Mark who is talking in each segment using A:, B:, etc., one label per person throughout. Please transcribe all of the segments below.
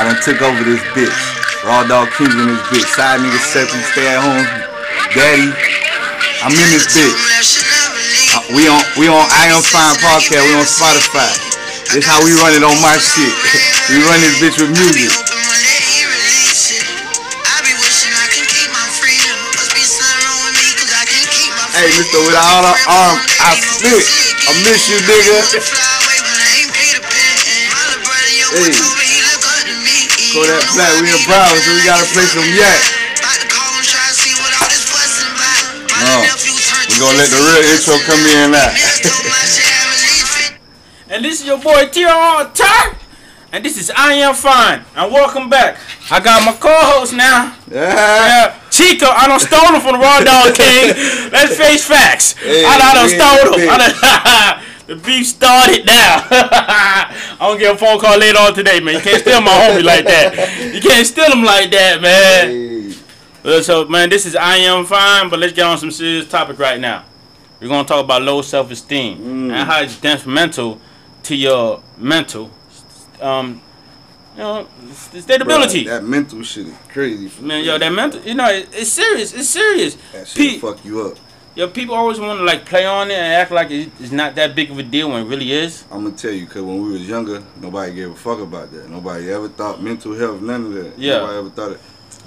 A: I done took over this bitch. Raw Dog Kings in this bitch. Side nigga Seppi, stay at home. Daddy, I'm in this bitch. Uh, we on we on I Am Fine podcast. We on Spotify. This how we run it on my shit. we run this bitch with music. Hey, Mister, with all the arm, I spit. I miss you, nigga. Hey. Kodak Black, we in Broward, so we gotta play some yak. No, we gonna let the real intro come in now.
B: And this is your boy TR Turk. And this is I Am Fine. And welcome back. I got my co-host now.
A: Yeah.
B: Yeah, Chico, I don't stole him from the Raw Dog King. Let's face facts.
A: Hey,
B: I, I done
A: yeah,
B: stole him. The beef started now. I'm gonna get a phone call later on today, man. You can't steal my homie like that. You can't steal him like that, man.
A: Hey.
B: Uh, So, man, this is I Am Fine, but let's get on some serious topic right now. We're gonna talk about low self-esteem
A: Mm.
B: and how it's detrimental to your mental, um, you know, stability.
A: That mental shit is crazy.
B: Man, yo, that mental, you know, it, it's serious. It's serious.
A: That shit fuck you up.
B: Yo, people always want to like play on it and act like it's not that big of a deal when it really is.
A: I'm gonna tell you, cause when we was younger, nobody gave a fuck about that. Nobody ever thought mental health, none of that.
B: Yeah.
A: Nobody ever thought it.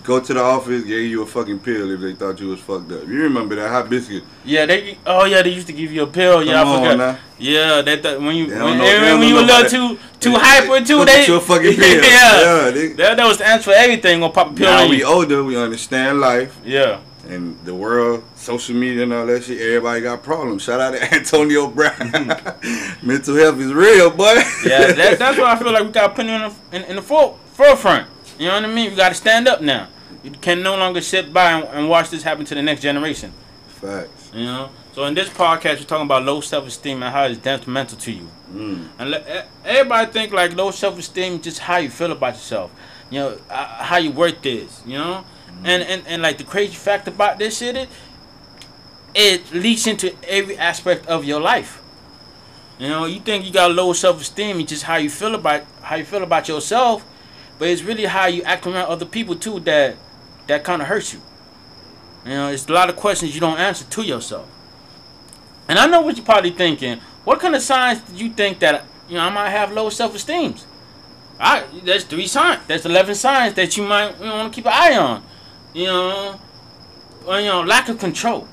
A: Go to the office, gave you a fucking pill if they thought you was fucked up. You remember that hot biscuit?
B: Yeah, they. Oh yeah, they used to give you a pill. Yeah,
A: Come
B: I
A: on
B: forgot.
A: now.
B: Yeah, that, when you when,
A: know- they
B: when you a little too too
A: They-
B: hyper too, they
A: you a fucking pill.
B: yeah.
A: yeah they,
B: That, that was the answer for everything. Gonna pop a pill
A: now we older, we understand life
B: Yeah.
A: And the world, social media and all that shit. Everybody got problems. Shout out to Antonio Brown. mental health is real, boy.
B: Yeah, that, that's why I feel like we got to put it in the, in, in the fore, forefront. You know what I mean? We got to stand up now. You can no longer sit by and, and watch this happen to the next generation.
A: Facts.
B: You know. So in this podcast, we're talking about low self-esteem and how it's detrimental to you.
A: Mm.
B: And let, e- everybody think like low self-esteem just how you feel about yourself. You know uh, how your worth is. You know. And, and and like the crazy fact about this shit is, it leaks into every aspect of your life. You know, you think you got low self-esteem, it's just how you feel about how you feel about yourself, but it's really how you act around other people too that that kind of hurts you. You know, it's a lot of questions you don't answer to yourself. And I know what you're probably thinking. What kind of signs do you think that you know I might have low self-esteem? I there's three signs. There's eleven signs that you might you know, want to keep an eye on. You know, you know, lack of control.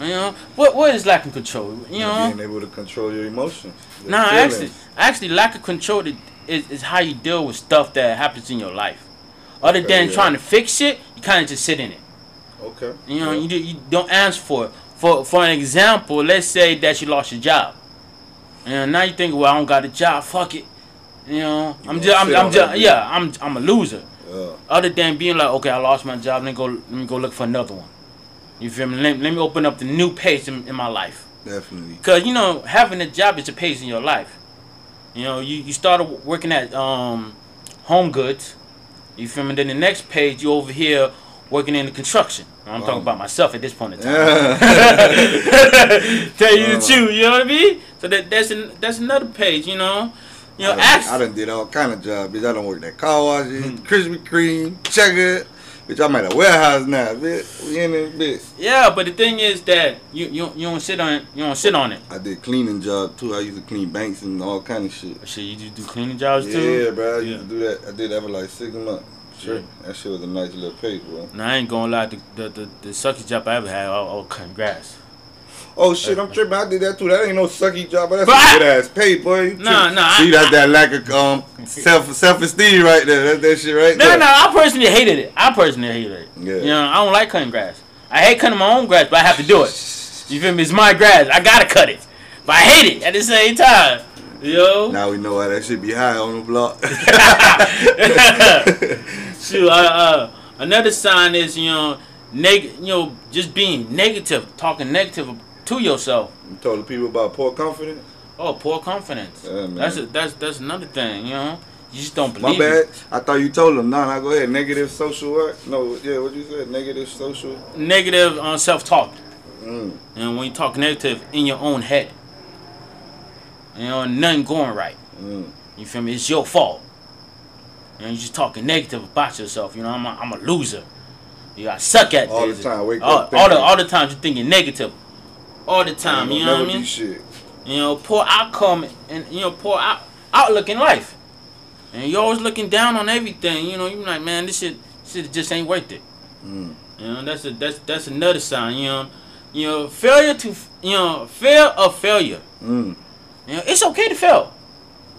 B: You know, what what is lack of control? You know,
A: being able to control your emotions. your
B: no,
A: feelings.
B: actually, actually, lack of control is, is, how you deal with stuff that happens in your life. Other
A: Okay,
B: than
A: yeah.
B: trying to fix it, you kind of just sit in it.
A: Okay.
B: You know,
A: Yeah.
B: you do, you don't answer for it. For for an example, let's say that you lost your job. You know, now you think, well, I don't got a job. Fuck it. You know,
A: You
B: I'm just, I'm, I'm just, yeah, I'm, I'm a loser.
A: Yeah.
B: Other than being like, okay, I lost my job, let me go, let me go look for another one. You feel me? Let, let me open up the new page in, in my life.
A: Definitely.
B: Cause you know, having a job is a page in your life. You know, you, you started working at um, Home Goods. You feel me? Then the next page, you over here working in the construction. I'm talking
A: Oh.
B: about myself at this point in time.
A: Yeah.
B: Tell you the
A: Oh.
B: truth, you know what I mean? So that that's an, that's another page, you know. You know,
A: I, done,
B: ask.
A: I done did all kind of jobs, bitch. I done worked at car washes,
B: Hmm.
A: Krispy Kreme, Checker. Bitch, I'm at a warehouse now, bitch. We in this bitch.
B: Yeah, but the thing is that you you, you don't sit on it. You don't sit on it.
A: I did cleaning job too. I used to clean banks and all kind of shit.
B: Shit, you just do cleaning jobs
A: Yeah,
B: too.
A: bro. I used
B: Yeah.
A: to do that. I did that for like six months. Sure.
B: Yeah.
A: That shit was a nice little pay, bro.
B: Now I ain't gonna lie, the the the, the sucky job I ever had, oh, oh congrats.
A: Oh shit, I'm tripping. I did that too. That ain't no sucky job, but that's
B: But I-
A: a good ass pay, boy. You
B: Nah, nah,
A: See,
B: I-
A: that's that lack of um self self esteem right there. That's that shit right
B: No,
A: there.
B: no, I personally hated it. I personally hated it.
A: Yeah.
B: You know, I don't like cutting grass. I hate cutting my own grass, but I have to do it. You feel me? It's my grass. I gotta cut it. But I hate it at the same time. Yo.
A: Now we know why that shit be high on the block.
B: Shoot, uh, uh, another sign is, you know, neg- you know, just being negative, talking negative to yourself.
A: you told the people about poor confidence.
B: Oh, poor confidence.
A: Yeah, man.
B: That's a, that's that's another thing, you know. You just don't
A: My
B: believe it.
A: bad. I thought you told them. Nah, nah, go ahead. Negative social work. No, yeah, what you said? Negative social.
B: Negative uh, self-talk.
A: Mm.
B: Know, when you talk negative in your own head. You know, nothing going right.
A: Mm.
B: You feel me? It's your fault. Know, you just talking negative about yourself. You know, I'm a, I'm a loser. You I suck at
A: All
B: this.
A: the time, wake
B: all,
A: up
B: all the all the time you're thinking negative. All the time, you know what I mean?
A: shit.
B: You know, poor outcome and you know, poor out, outlook in life. And you're always looking down on everything. You know, you're like, man, this shit, shit just ain't worth it.
A: Mm.
B: You know, that's a that's that's another sign. You know, you know, failure to you know, fear of failure.
A: Mm.
B: You know, it's okay to fail.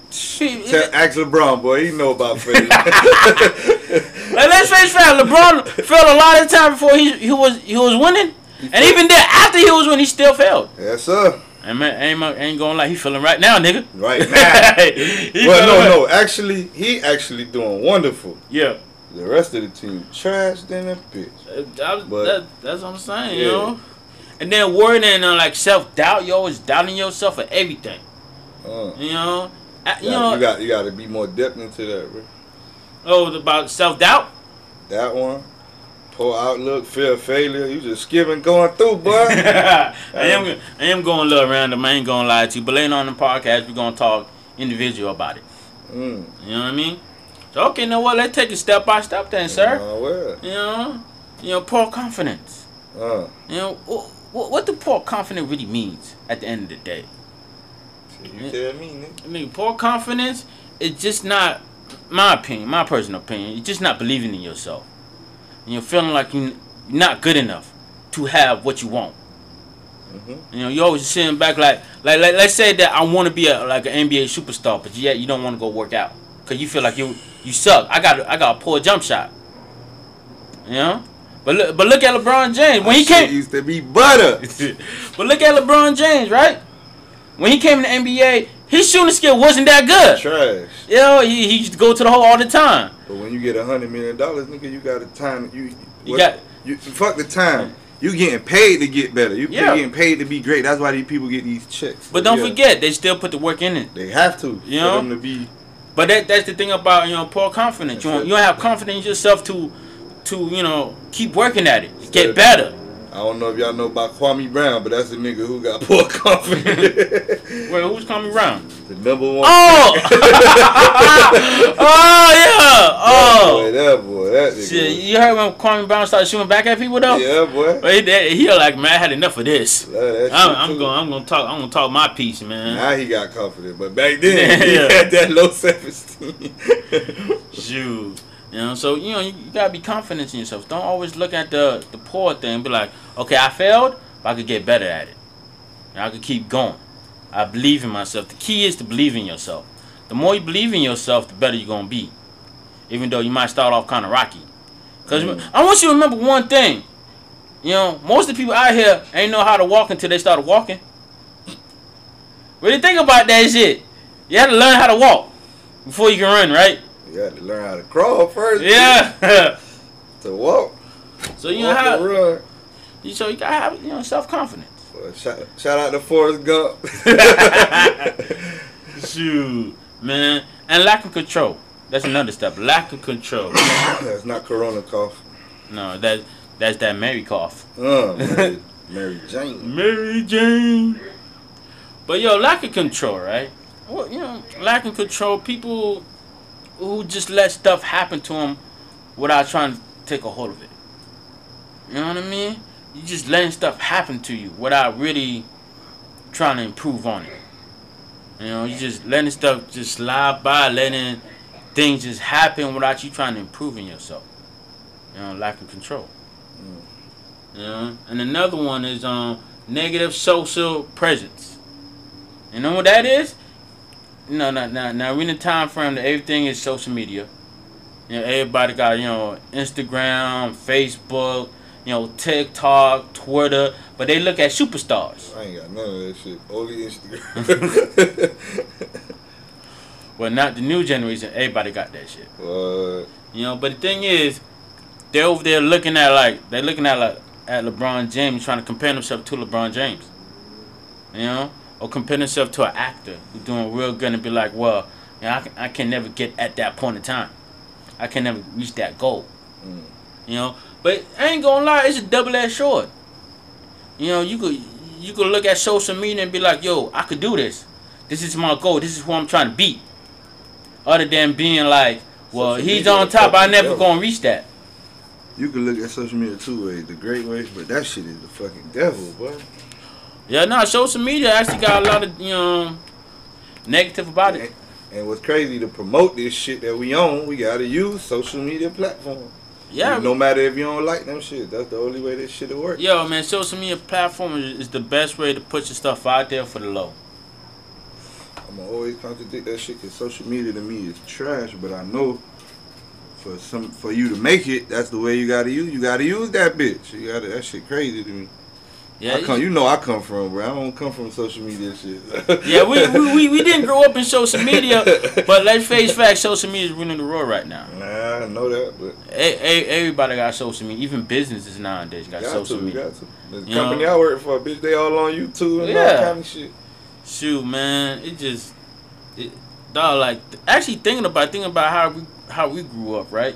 B: Shit,
A: Tell,
B: it-
A: ask LeBron, boy. He know about failure.
B: like, let's face fact, LeBron failed a lot of time before he he was he was winning, and even then after he was when he still failed.
A: yes, sir.
B: And man, ain't, ain't going like he feeling right now, nigga.
A: Right now. Well,
B: feeling right-
A: no, no. Actually, he actually doing wonderful.
B: Yeah.
A: The rest of the team trash than a bitch.
B: Uh,
A: But-
B: that- that's what I'm saying, you know. And then worrying and uh, like self doubt, you always doubting yourself for everything,
A: Uh,
B: you know.
A: You,
B: know,
A: you got you got to be more depth into that, bro.
B: oh, about self doubt.
A: That one, poor outlook, fear of failure. You just skipping going through, boy.
B: I am, I am going a little random. I ain't gonna lie to you, but later on the podcast, we're gonna talk individual about it.
A: mm.
B: You know what I mean? So okay, now what? Let's take it step by step, then, sir.
A: Uh, well,
B: You know, you know, poor confidence.
A: uh,
B: You know, what, what do poor confidence really means at the end of the day?
A: you tell me, nigga.
B: I mean, poor confidence is just not my opinion, my personal opinion. It's just not believing in yourself. And you're feeling like you're not good enough to have what you want.
A: Mhm.
B: You know, you're always sitting back like, like, like let's say that I want to be a like an NBA superstar, but yet you don't want to go work out because you feel like you you suck. I got I got a poor jump shot. You know, but look, but look at LeBron James when he came.
A: used to be butter.
B: but look at LeBron James, right? When he came in the NBA, his shooting skill wasn't that good.
A: Trash.
B: You know, he, he used to go to the hole all the time.
A: But when you get a hundred million dollars, nigga, you got the time. You
B: You got-
A: you fuck the time. You getting paid to get better. You
B: Yeah.
A: getting paid to be great. That's why these people get these checks.
B: But don't
A: Yeah.
B: forget, they still put the work in it.
A: they have to
B: You know?
A: them to be.
B: But that that's the thing about you know poor confidence. You don't, you don't have confidence in yourself to to you know keep working at it,
A: Instead
B: get better.
A: I don't know if y'all know about Kwame Brown, but that's the nigga who got poor confidence.
B: Wait, who's coming around?
A: the number one.
B: Oh, oh yeah, oh.
A: that boy,
B: oh!
A: that boy, that nigga.
B: Shit,
A: was-
B: you heard when Kwame Brown started shooting back at people though?
A: yeah, boy.
B: But he, he like, man, I had enough of this. I'm, I'm going. I'm gonna talk. I'm gonna talk my piece, man.
A: Now he got confident, but back then he had that low self esteem.
B: Shoot. You know, so you know you, you gotta be confident in yourself. Don't always look at the the poor thing. Be like, okay, I failed, but I could get better at it. And I could keep going. I believe in myself. The key is to believe in yourself. The more you believe in yourself, the better you're gonna be. Even though you might start off kind of rocky. Cause
A: Mm.
B: I want you to remember one thing. You know, most of the people out here ain't know how to walk until they started walking. Really think about that shit. You have to learn how to walk before you can run, right?
A: You had to learn how to crawl first.
B: Yeah.
A: To walk.
B: so you know how
A: run.
B: you so you gotta have you know self confidence.
A: Well, shout, shout out to Forrest Gump.
B: Shoot, man, and lack of control. That's another step. Lack of control.
A: That's not Corona cough.
B: No, that that's that Mary cough.
A: Uh, Mary, Mary Jane.
B: Mary Jane. But yo, lack of control, right? Well, you know, lack of control. People who just let stuff happen to them without trying to take a hold of it. You know what I mean? You just letting stuff happen to you without really trying to improve on it. You know, you just letting stuff just slide by, letting things just happen without you trying to improve in yourself. You know, lack of control. You know, and another one is um negative social presence. You know what that is? No, no, no. Now we're in a time frame that everything is social media. You know, everybody got you know Instagram, Facebook, you know TikTok, Twitter, but they look at superstars.
A: I ain't got none of that shit. Only Instagram.
B: Well, not the new generation. Everybody got that shit.
A: what?
B: You know, but the thing is, they're over there looking at like they're looking at like at LeBron James, trying to compare himself to LeBron James. You know, or compare himself to an actor who's doing real good and be like, well, you know, I can, I can never get at that point in time. I can never reach that goal.
A: Mm.
B: You know, but I ain't gonna lie, it's a double-edged sword. You know, you could you could look at social media and be like, yo, I could do this. This is my goal. This is who I'm trying to beat. Other than being like, Well,
A: Social
B: he's on top. I never
A: devil.
B: gonna reach that.
A: You can look at social media two ways, the great way, but that shit is the fucking devil, boy.
B: Yeah, no, social media actually got a lot of you know negative about it.
A: And what's crazy to promote this shit that we own, we gotta use social media platform.
B: Yeah,
A: No matter if you don't like them shit, that's the only way this shit'll work.
B: yo, man, social media platform is, is the best way to put your stuff out there for the low.
A: I'm gonna always contradict that shit because social media to me is trash, but I know for some for you to make it, that's the way you gotta use. You gotta use that bitch. You gotta that shit crazy to me.
B: Yeah,
A: I come, you know I come from, bro. I don't come from social media shit.
B: yeah, we, we, we, we didn't grow up in social media, but let's face facts, social media is running the world right now.
A: Nah, I know that, but
B: E- e- everybody got social media, even businesses nowadays got,
A: got
B: social
A: to,
B: media.
A: got to. The
B: You
A: company
B: know?
A: I work for, bitch, they all on YouTube and
B: Yeah.
A: all kind of shit.
B: Shoot, man, it just, it, dog, like actually thinking about thinking about how we how we grew up, right?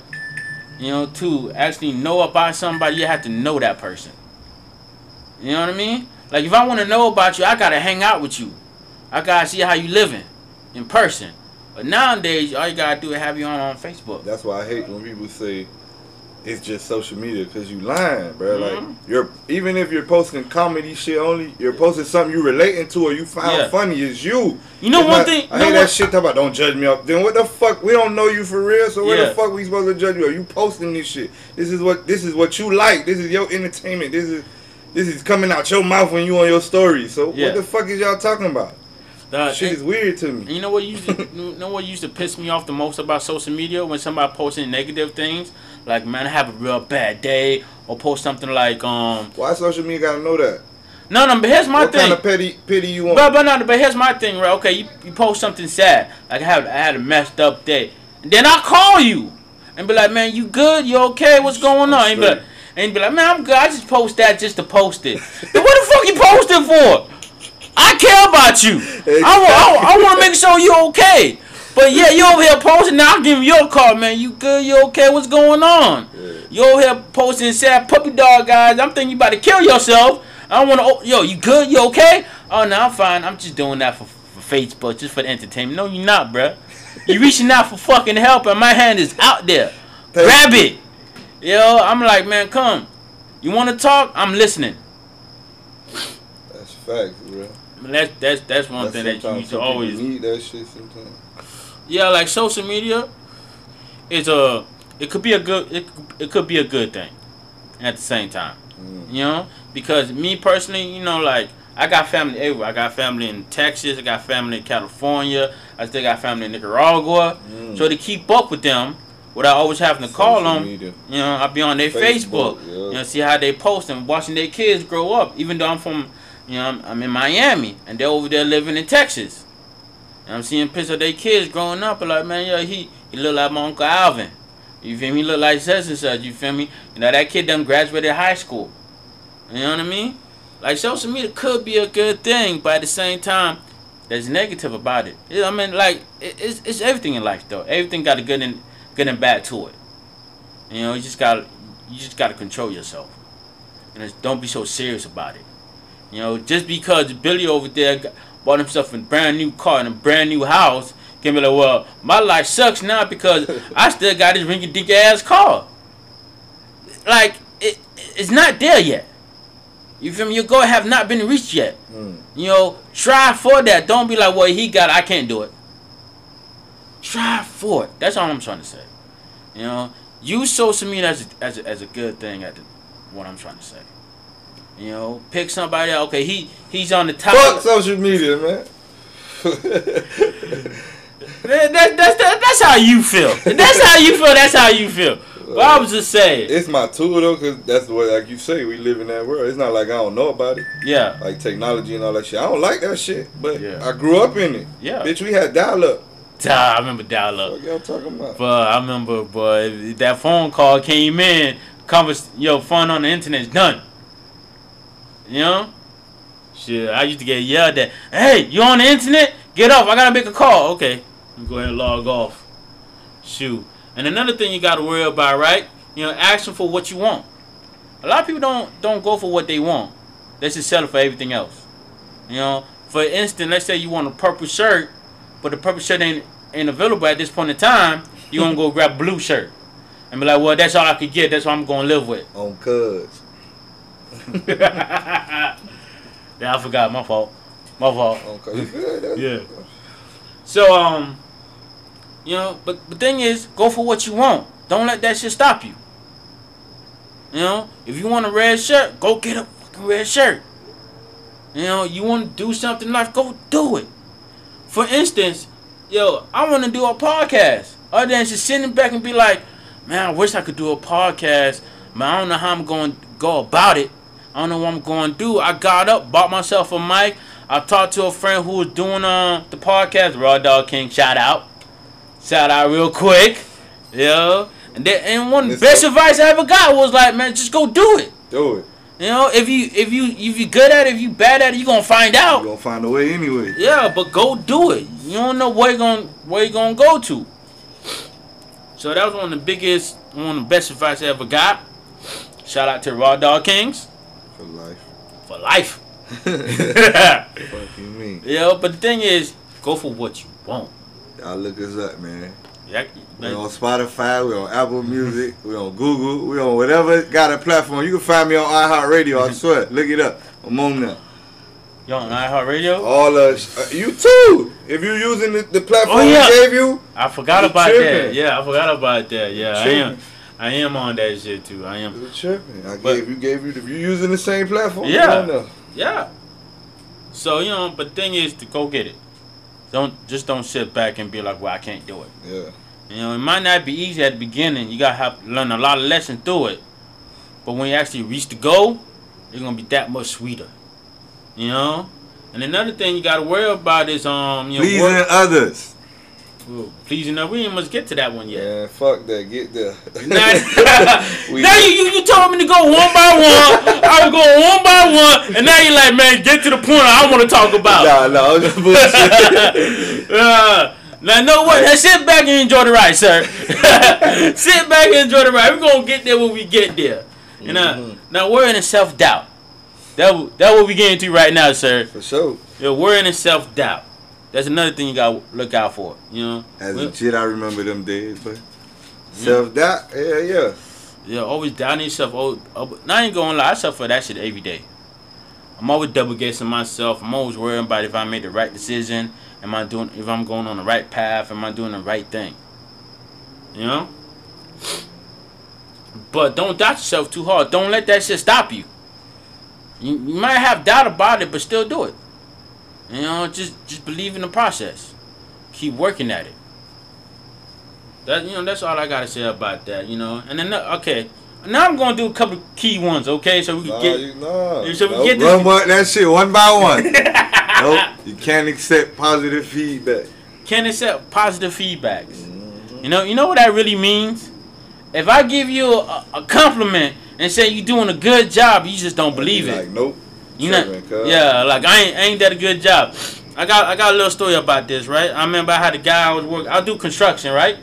B: You know, to actually know about somebody, you have to know that person. You know what I mean? Like if I want to know about you, I gotta hang out with you. I gotta see how you living in person. But nowadays, all you gotta do is have you on on Facebook.
A: That's why I hate when people say it's just social media because you lying, bro.
B: Mhm.
A: Like you're even if you're posting comedy shit only, you're posting something you relating to or you find
B: Yeah.
A: funny is you.
B: You know
A: It's
B: one
A: not-
B: thing.
A: I hate that shit talk about don't judge me off. Then what the fuck? We don't know you for real, so where
B: Yeah.
A: the fuck we supposed to judge you? Are you posting this shit? This is what this is what you like. This is your entertainment. This is this is coming out your mouth when you on your story. So
B: Yeah.
A: what the fuck is y'all talking about?
B: Uh,
A: shit
B: and-
A: is weird to me.
B: you know what used to, you know what used to piss me off the most about social media when somebody posting negative things like man I have a real bad day or post something like um
A: Why social media gotta know that?
B: no no but here's my
A: what
B: thing
A: kind of petty pity you want?
B: but but no but here's my thing right okay you, you post something sad like I had I had a messed up day and then I call you and be like man you good you okay what's going on and be like, and be like man I'm good I just post that just to post it then what the fuck you posting for I care about you I, wa- I, I want to make sure you're okay. But yeah, you over here posting. Now I'm giving you a call, man. You good? You okay? What's going on? You over here posting sad puppy dog guys. I'm thinking you about to kill yourself. I don't want to. Yo, you good? You okay? Oh no, I'm fine. I'm just doing that for, for Facebook, just for the entertainment. No, you're not, bruh. You reaching out for fucking help, and my hand is out there. Grab it. Yo, I'm like, man, come. You want to talk? I'm listening.
A: That's facts, bro.
B: That's that's that's one
A: That's
B: thing that you to always
A: need that shit sometimes.
B: yeah, like social media is a it could be a good it, could- it could be a good thing at the same time.
A: Mm.
B: You know, because me personally, you know, like I got family everywhere. I got family in Texas. I got family in California. I still got family in Nicaragua.
A: Mm.
B: So to keep up with them, without always having to call
A: Social
B: them,
A: media.
B: you know, I be on their
A: Facebook,
B: Facebook.
A: yeah.
B: You know, see how they post and watching their kids grow up. Even though I'm from, you know, I'm, I'm in Miami and they're over there living in Texas. And I'm seeing pictures of their kids growing up. And like, man, yeah, he he look like my uncle Alvin. You feel me? He look like such and such. You feel me? You know, that kid done graduated high school. You know what I mean? Like social media could be a good thing, but at the same time, there's negative about it. I mean, like it's it's everything in life though. Everything got a good and and bad to it. You know, you just got you just got to control yourself. And don't be so serious about it. You know, just because Billy over there got, bought himself a brand new car and a brand new house, can be like, well, my life sucks now because I still got this rinky dink ass car. Like it, it's not there yet. You feel me? Your goal have not been reached yet.
A: Mm.
B: You know, try for that. Don't be like, well, he got, it, I can't do it. Try for it. That's all I'm trying to say. You know, use social media as a, as a, as a good thing. At the, what I'm trying to say. You know, pick somebody. Out. Okay, he he's on the top.
A: Fuck social media, man.
B: That, that, that's that, that's how you feel. That's how you feel. That's how you feel. But I was just saying.
A: it's my tool though, cause that's what, like you say, we live in that world. It's not like I don't know about it,
B: Yeah,
A: like technology and all that shit. I don't like that shit, but
B: Yeah.
A: I grew up in it.
B: yeah.
A: Bitch, we had dial up.
B: I remember dial up.
A: What y'all talking about?
B: But I remember, boy, that phone call came in. Convers, yo, fun on the internet is done. You know? Shit, I used to get yelled at. Hey, you on the internet? Get off. I gotta make a call. Okay, go ahead and log off. Shoot. And another thing you gotta worry about, right? You know, asking for what you want. A lot of people don't don't go for what they want. They just settle for everything else. You know, for instance, let's say you want a purple shirt, but the purple shirt ain't ain't available at this point in time. you gonna go grab a blue shirt and be like, well, that's all I could get. That's what I'm gonna live with.
A: On cuz.
B: yeah, I forgot. My fault. My fault.
A: On cuz. You good? That's-
B: Yeah. So um, you know, but the thing is, go for what you want. Don't let that shit stop you. You know, if you want a red shirt, go get a fucking red shirt. You know, you want to do something in life, go do it. For instance, yo, I want to do a podcast. Other than just sitting back and be like, man, I wish I could do a podcast, but I don't know how I'm going to go about it. I don't know what I'm going to do. I got up, bought myself a mic. I talked to a friend who was doing uh, the podcast, Raw Dog King. Shout out, shout out real quick, yo. And then, and one of the best advice I ever got was like, man, just go do it.
A: Do it.
B: You know, if you if you if you good at it, if you bad at it, you gonna find out.
A: You gonna find a way anyway.
B: Yeah, but go do it. You don't know where you gonna where you gonna go to. So that was one of the biggest, one of the best advice I ever got. Shout out to Raw Dog Kings
A: For life.
B: for life.
A: Fuck you mean?
B: yeah, but the thing is, go for what you want.
A: Y'all look us up, man.
B: Yeah,
A: We on Spotify, We're on Apple Music, We're on Google, We're on whatever got a platform. You can find me on iHeartRadio. I swear, look it up. I'm on there.
B: you on iHeartRadio?
A: All us, uh, you too. If you using the, the platform
B: Oh, yeah.
A: we gave you,
B: I forgot about that. Yeah, I forgot about that. Yeah, I am. I am on that shit too. I am.
A: You're tripping. I
B: But-
A: gave you gave you if you using the same platform.
B: Yeah. Yeah. So you know, but the thing is to go get it. Don't just don't sit back and be like, "Well, I can't do it."
A: Yeah.
B: You know, it might not be easy at the beginning. You gotta have learn a lot of lessons through it. But when you actually reach the goal, it's gonna be that much sweeter. You know. And another thing you gotta worry about is um, you know,
A: Pleasing
B: work-
A: others.
B: Ooh, pleasing. Now we ain't must get to that one yet.
A: Yeah, fuck that. Get there.
B: Now, now you, you you told me to go one by one. I was going one by one, and now you're like, man, get to the point I want to talk about.
A: Nah, nah, I'm just bullshit.
B: uh, now, know what? Now, sit back and enjoy the ride, sir. sit back and enjoy the ride. We're gonna get there when we get there. You know.
A: Mhm.
B: Now, we're in a self doubt. That that what we getting to right now, sir.
A: For sure.
B: Yeah, we're in a self doubt. That's another thing you gotta look out for. You know.
A: As a kid, I remember them days, but self doubt, yeah, yeah.
B: Yeah, always doubting yourself. Oh, oh, now I ain't gonna lie, I suffer that shit every day. I'm always double guessing myself. I'm always worrying about if I made the right decision. Am I doing? If I'm going on the right path? Am I doing the right thing? You know. But don't doubt yourself too hard. Don't let that shit stop you. You, you might have doubt about it, but still do it. You know, just just believe in the process. Keep working at it. That you know, that's all I gotta say about that. You know, and then okay, now I'm gonna do a couple key ones. Okay, so we can
A: Nah,
B: get.
A: you, nah.
B: Should
A: Nope,
B: get this-
A: Run that shit one by one. nope, you can't accept positive feedback.
B: Can't accept positive feedbacks.
A: Mm-hmm.
B: You know, you know what that really means. If I give you a, a compliment and say you're doing a good job, you just don't believe it.
A: Like, nope.
B: You know, yeah, like I ain't, ain't that a good job. I got I got a little story about this, right? I remember I had a guy I was working. I do construction, right?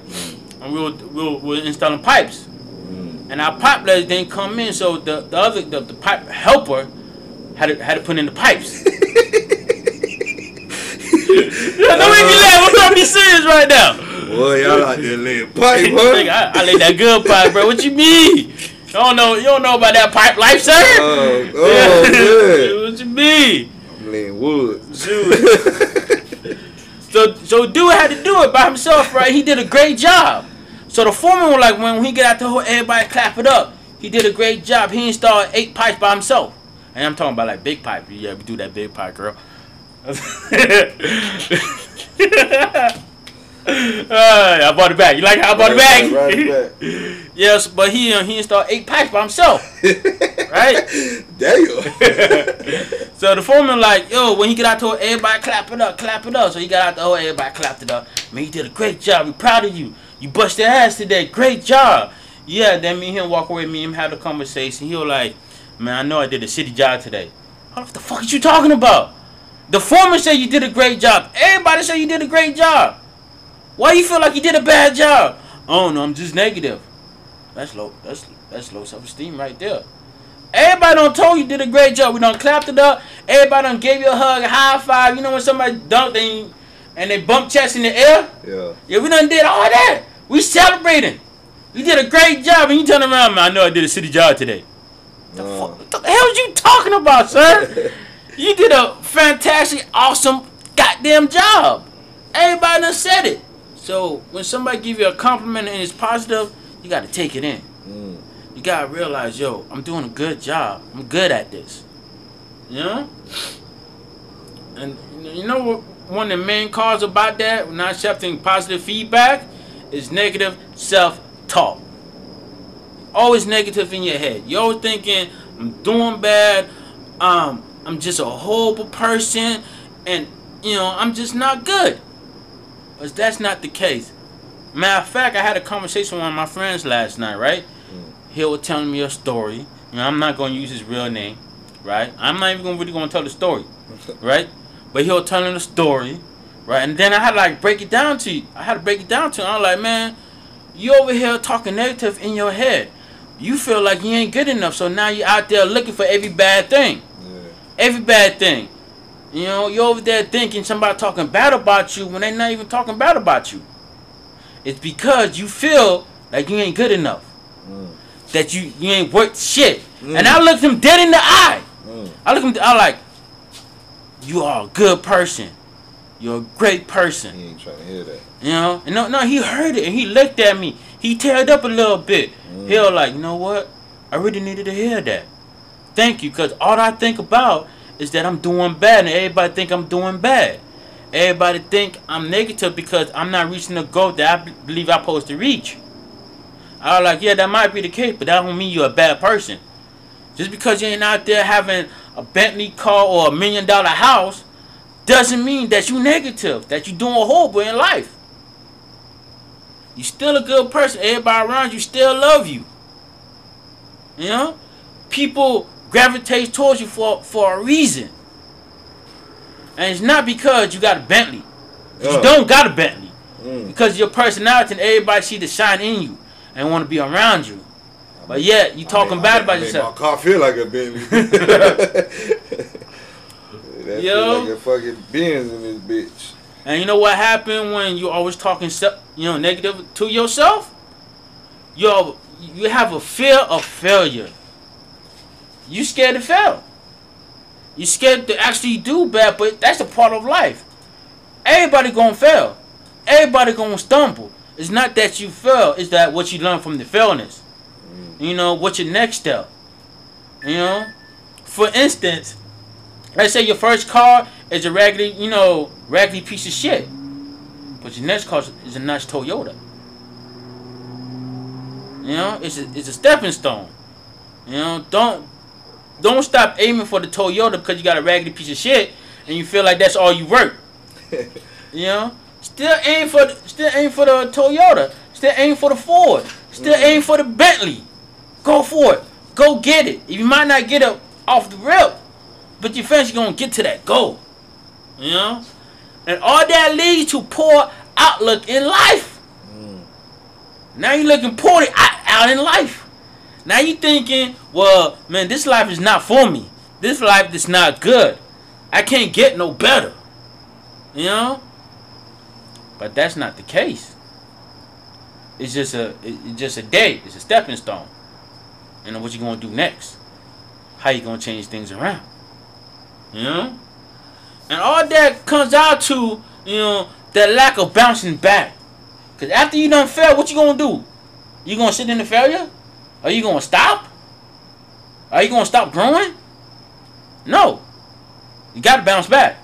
B: And we were we were, we were installing pipes,
A: Mm.
B: and our pipe layers didn't come in, so the the other the, the pipe helper had to had to put in the pipes. yeah, don't make me laugh. I'm trying to be serious right now.
A: Boy, y'all out there laying pipe, huh?
B: I, I laid that good pipe, bro. What you mean? You don't know you don't know about that pipe life, sir?
A: Oh, oh, good.
B: what you mean?
A: I'm laying wood.
B: So so dude had to do it by himself, right? He did a great job. So the foreman was like, when he get out the hole, everybody clap it up. He did a great job. He installed eight pipes by himself. And I'm talking about like big pipe. Yeah, we do that big pipe, girl. I bought it back. You like how I bought it back?
A: Right, right back.
B: yes, but he uh, he installed eight pipes by himself, right?
A: Damn.
B: So the foreman like, yo, when he get out to it, everybody clap it up, clap it up. So he got out the hole, everybody clapped it up. Man, you did a great job. We proud of you. You busted ass today. Great job. Yeah, then me and him walk away, me and him have a conversation. He was like, man, I know I did a shitty job today. What the fuck are you talking about? The foreman said you did a great job. Everybody said you did a great job. Why you feel like you did a bad job? Oh no, I'm just negative. That's low. That's that's low self esteem right there. Everybody done told you did a great job. We done clapped it up. Everybody done gave you a hug, a high five. You know when somebody dunked and, and they bump chest in the air?
A: Yeah.
B: Yeah, we done did all that. We celebrating. You did a great job, and you turn around, man. I know I did a city job today. The,
A: Uh,
B: what the hell are you talking about, sir? you did a fantastic, awesome, goddamn job. Everybody done said it. So when somebody give you a compliment and it's positive, you got to take it in.
A: mm,
B: You gotta realize, yo, I'm doing a good job. I'm good at this. You know? And you know what? One of the main cause about that, not accepting positive feedback, is negative self-talk. Always negative in your head. You're always thinking, I'm doing bad. Um, I'm just a horrible person, and you know, I'm just not good. But that's not the case. Matter of fact, I had a conversation with one of my friends last night, right? Mm. he was telling me a story. You know, I'm not going to use his real name, right? I'm not even gonna, really going to tell the story, right? But he was telling the story, right? And then I had to like break it down to you. I had to break it down to him. I'm like, man, you over here talking negative in your head. You feel like you ain't good enough, so now you're out there looking for every bad thing. Every bad thing. You know, you're over there thinking somebody talking bad about you when they not even talking bad about you. It's because you feel like you ain't good enough
A: Mm,
B: that you you ain't worth shit.
A: Mm.
B: And I looked him dead in the eye.
A: mm,
B: I looked him. I like, you are a good person. You're a great person.
A: he ain't trying to hear that.
B: You know. And no, no, he heard it and he looked at me. He teared up a little bit.
A: Mm.
B: He was like, you know what? I really needed to hear that. Thank you, cause all I think about is that I'm doing bad, and everybody think I'm doing bad. Everybody think I'm negative because I'm not reaching the goal that I believe I'm supposed to reach. I was like, yeah, that might be the case, but that don't mean you're a bad person. Just because you ain't out there having a Bentley car or a million dollar house doesn't mean that you negative, that you doing horrible in life. You still a good person. Everybody around you still love you. You know? People gravitate towards you for for a reason. And it's not because you got a Bentley. You don't got a Bentley.
A: Mm.
B: Because your personality and everybody see the shine in you and want to be around you. But yet you talking
A: I made-
B: bad
A: I
B: about
A: made
B: yourself.
A: My car feel like a Bentley. that
B: Yo.
A: feel like a fucking Benz in this bitch.
B: And you know what happened when you always talking you know negative to yourself? You you have a fear of failure. You scared to fail. You scared to actually do bad, but that's a part of life. Everybody gonna fail. Everybody gonna stumble. It's not that you fail. It's that what you learn from the failness. Mm. You know what's your next step. You know, for instance, let's say your first car is a raggedy, you know, raggedy piece of shit, but your next car is a nice Toyota. You know, it's a, it's a stepping stone. You know, don't don't stop aiming for the Toyota because you got a raggedy piece of shit and you feel like that's all you work. You know, still aim for the, still aim for the Toyota. Still aim for the Ford. Still aim for the Bentley. Go for it. Go get it. You might not get it off the rip, but you eventually gonna get to that goal. You know, and all that leads to poor outlook in life.
A: Mm.
B: Now you're looking poorly out, out in life. Now you thinking, well, man, this life is not for me. This life is not good. I can't get no better. You know? But that's not the case. It's just a it's just a day. It's a stepping stone. And what you gonna do next? How you gonna change things around? You know? And all that comes out to, you know, that lack of bouncing back. Cause after you done fail, what you gonna do? You gonna sit in the failure? Are you gonna stop? Are you gonna stop growing? No. You gotta bounce back.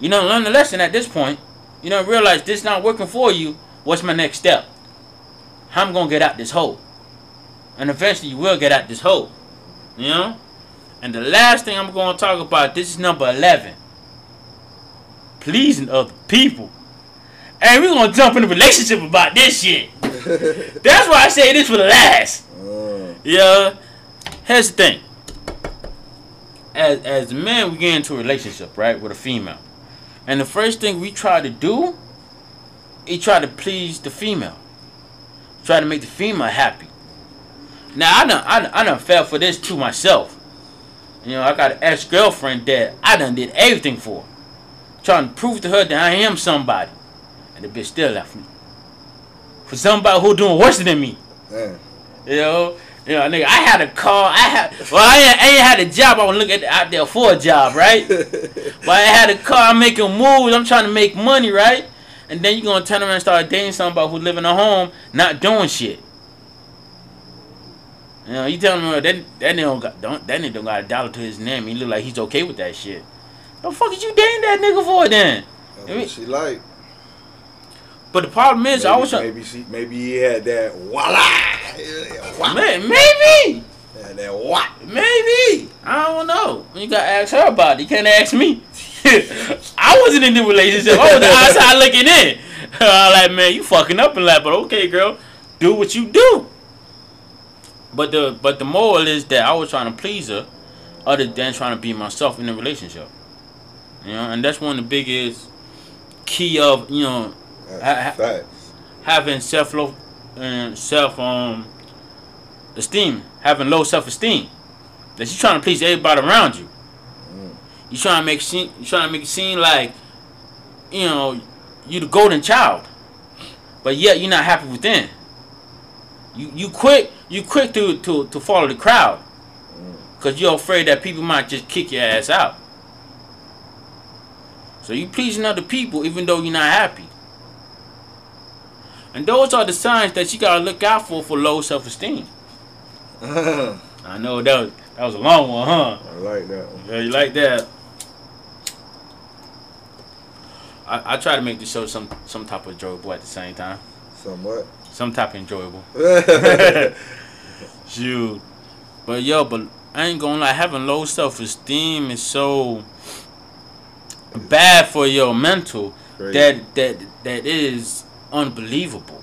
B: You don't learn the lesson at this point. You don't realize this not working for you. What's my next step? How I'm gonna get out this hole? And eventually you will get out this hole. You know? And the last thing I'm gonna talk about, this is number eleven. Pleasing other people. And we're gonna jump in a relationship about this shit. That's why I say this for the last.
A: Uh,
B: Yeah. Here's the thing. As as men, we get into a relationship, right, with a female, and the first thing we try to do, is try to please the female, try to make the female happy. Now I done I done, I done fell for this to myself. You know, I got an ex girlfriend that I done did everything for, trying to prove to her that I am somebody, and the bitch still left me. For somebody who doing worse than me.
A: Man.
B: You know, you know, nigga, I had a car. I had, well, I ain't, I ain't had a job. I was looking out there for a job, right? but I had a car. I'm making moves. I'm trying to make money, right? And then you gonna turn around and start dating somebody who live in a home, not doing shit. You know, you telling me that that nigga don't got don't that nigga don't got a dollar to his name. He look like he's okay with that shit. The fuck is you dating that nigga for then?
A: That's
B: I mean-
A: what she like.
B: But the problem is, I was trying,
A: maybe she maybe he had that voila.
B: Man, maybe.
A: Had that what?
B: Maybe. I don't know. You gotta ask her about it. You can't ask me. I wasn't in the relationship. I was the outside looking in. I'm like, man, you fucking up and that, but okay, girl, do what you do. But the but the moral is that I was trying to please her, other than trying to be myself in the relationship. You know, and that's one of the biggest key of you know
A: That's
B: I- I-
A: facts.
B: having self love and um, self um esteem, having low self esteem. That you trying to please everybody around you. Mm. You trying to make seem you trying to make it seem like you know you the golden child, but yet you're not happy within. You you quick you quick to to to follow the crowd, mm. cause you're afraid that people might just kick your ass out. So you pleasing other people even though you're not happy. And those are the signs that you gotta look out for for low self esteem.
A: I
B: know that was, that was a long one, huh?
A: I like that one.
B: Yeah, you like that? I, I try to make the show some some type of enjoyable at the same time.
A: Somewhat.
B: Some type of enjoyable. Shoot. But yo, but I ain't gonna lie, having low self esteem is so bad for your mental that that that is unbelievable.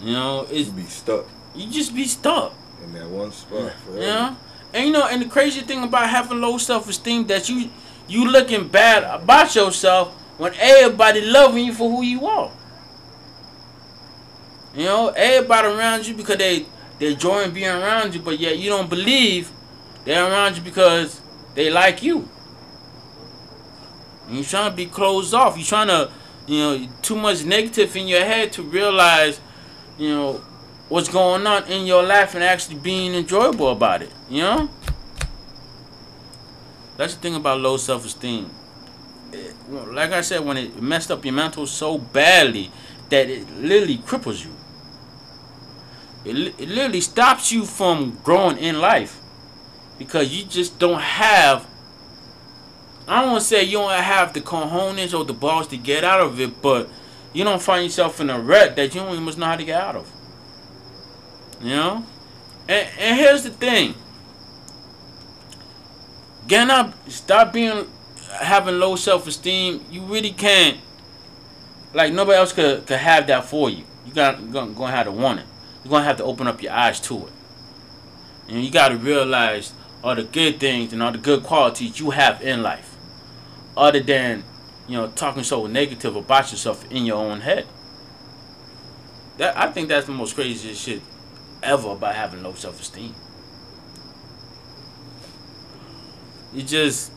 B: You know,
A: you
B: it's
A: be stuck
B: you just be stuck.
A: in that one spot forever.
B: Yeah. And you know, and the crazy thing about having low self esteem that you you looking bad about yourself when everybody loving you for who you are. You know, everybody around you because they they enjoying being around you, but yet you don't believe they're around you because they like you. And you're trying to be closed off. You're trying to, you know, too much negative in your head to realize, you know, what's going on in your life and actually being enjoyable about it. You know? That's the thing about low self esteem. Like I said, when it messed up your mental so badly that it literally cripples you. It, it literally stops you from growing in life because you just don't have. I don't say you don't have the cojones or the balls to get out of it, but you don't find yourself in a rut that you don't even know how to get out of. You know? And, and here's the thing. Get up, stop being, having low self esteem. You really can't, like, nobody else could, could have that for you. You got, you're gonna, gonna have to want it. You're gonna have to open up your eyes to it. And you gotta realize all the good things and all the good qualities you have in life. Other than, you know, talking so negative about yourself in your own head. That I think that's the most craziest shit ever about having low self esteem. It just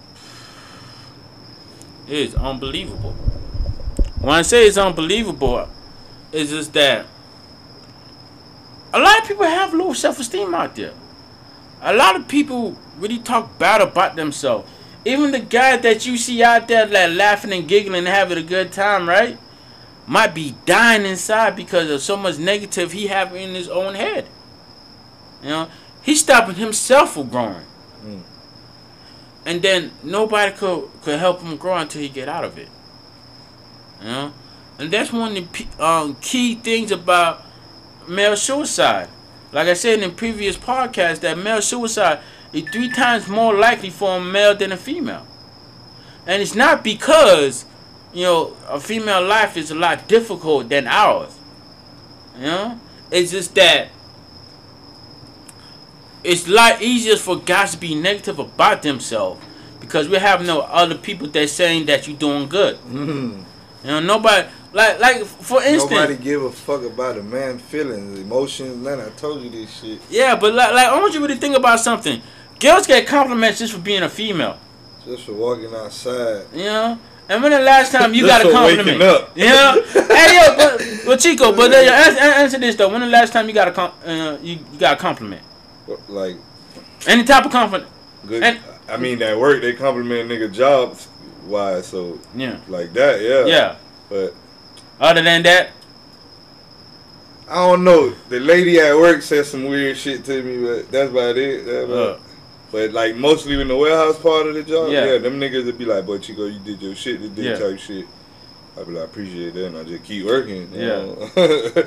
B: it's unbelievable. When I say it's unbelievable, it's just that a lot of people have low self esteem out there. A lot of people really talk bad about themselves. Even the guy that you see out there like laughing and giggling and having a good time, right? Might be dying inside because of so much negative he have in his own head. You know, he's stopping himself from growing.
A: Mm.
B: And then nobody could could help him grow until he get out of it. You know, and that's one of the um, key things about male suicide. Like I said in the previous podcast, that male suicide is three times more likely for a male than a female. And it's not because, you know, a female life is a lot difficult than ours. You know? It's just that it's a lot easier for guys to be negative about themselves because we have no other people that saying that you're doing good.
A: Mhm.
B: You know, nobody like like for instance.
A: Nobody give a fuck about a man's feelings, emotions, none. I told you this shit.
B: Yeah, but like, like I want you to really think about something. Girls get compliments just for being a female.
A: Just for walking outside.
B: You know? And when the last time you got a
A: for
B: compliment?
A: waking up.
B: You know? hey yo, but Well, Chico, but uh, answer, answer this though. When the last time you got a com- uh, you, you got a compliment?
A: Like
B: Any type of compliment?
A: good.
B: And-
A: I mean, at work they compliment nigga jobs wise, so
B: Yeah.
A: like that, yeah.
B: Yeah.
A: But
B: Other than that,
A: I don't know. The lady at work said some weird shit to me, but that's about it. That's about
B: uh,
A: But like mostly in the warehouse part of the job,
B: Yeah.
A: yeah, them niggas would be like, "Boy, Chico, you did your shit today,"
B: Yeah.
A: type shit. I'd be like, "I appreciate that," and I just keep working. you
B: Yeah.
A: know?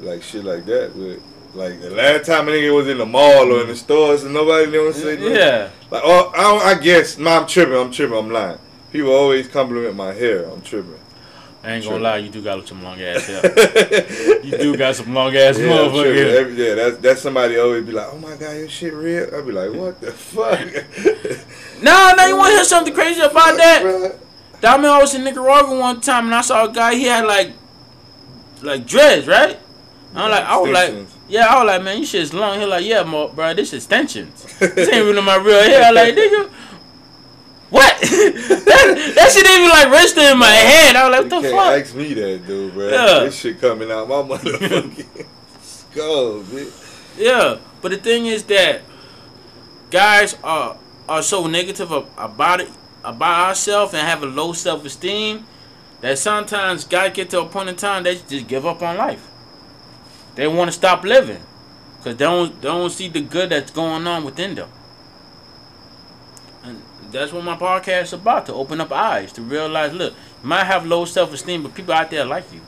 A: like shit like that. But like the last time a nigga was in the mall or in the stores and nobody don't say nothing.
B: yeah.
A: Like, oh, I, I guess, no, I'm tripping. I'm tripping. I'm lying. People always compliment my hair. I'm tripping.
B: I ain't gonna lie, you do got some long ass hair. you do got some long ass
A: Yeah, I'm
B: motherfucker.
A: Every- yeah, that's that's somebody always be like, "Oh my god, your shit real." I be like, "What the fuck?"
B: No, no, you want to hear something crazy about that?
A: Bruh.
B: I I was in Nicaragua one time and I saw a guy. He had like, like dreads, right? I'm like, I was like, yeah, I was like, man, you shit's long. He like, yeah, bro, this is extensions. This ain't really my real hair. Like, nigga, what? that, that shit ain't even like register in my head. I was like, what the
A: can't
B: fuck?
A: ask me that, dude, bro.
B: Yeah.
A: This shit coming out my motherfucking skull, bitch.
B: Yeah, but the thing is that guys are are so negative about it about ourselves and have a low self esteem that sometimes guys get to a point in time they just give up on life. They want to stop living because they don't they don't see the good that's going on within them. That's what my podcast is about to open up eyes to realize look you might have low self esteem but people out there like you.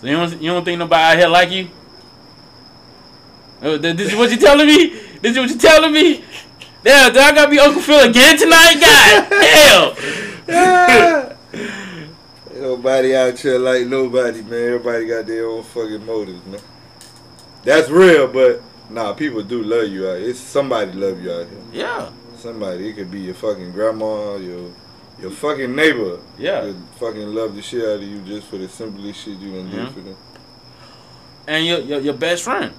B: So you don't you don't think nobody out here like you? Oh, this is what you telling me? This is what you telling me? Damn, do I gotta be Uncle Phil again tonight? God damn!
A: Ain't Nobody out here like nobody, man. Everybody got their own fucking motives, man. That's real, but nah, people do love you out here. It's somebody love you out here.
B: Yeah,
A: Somebody. It could be your fucking grandma, your your fucking neighbor.
B: yeah.
A: Could fucking love the shit out of you just for the simplest shit you done
B: Mhm.
A: did for them.
B: And your, your your best friend.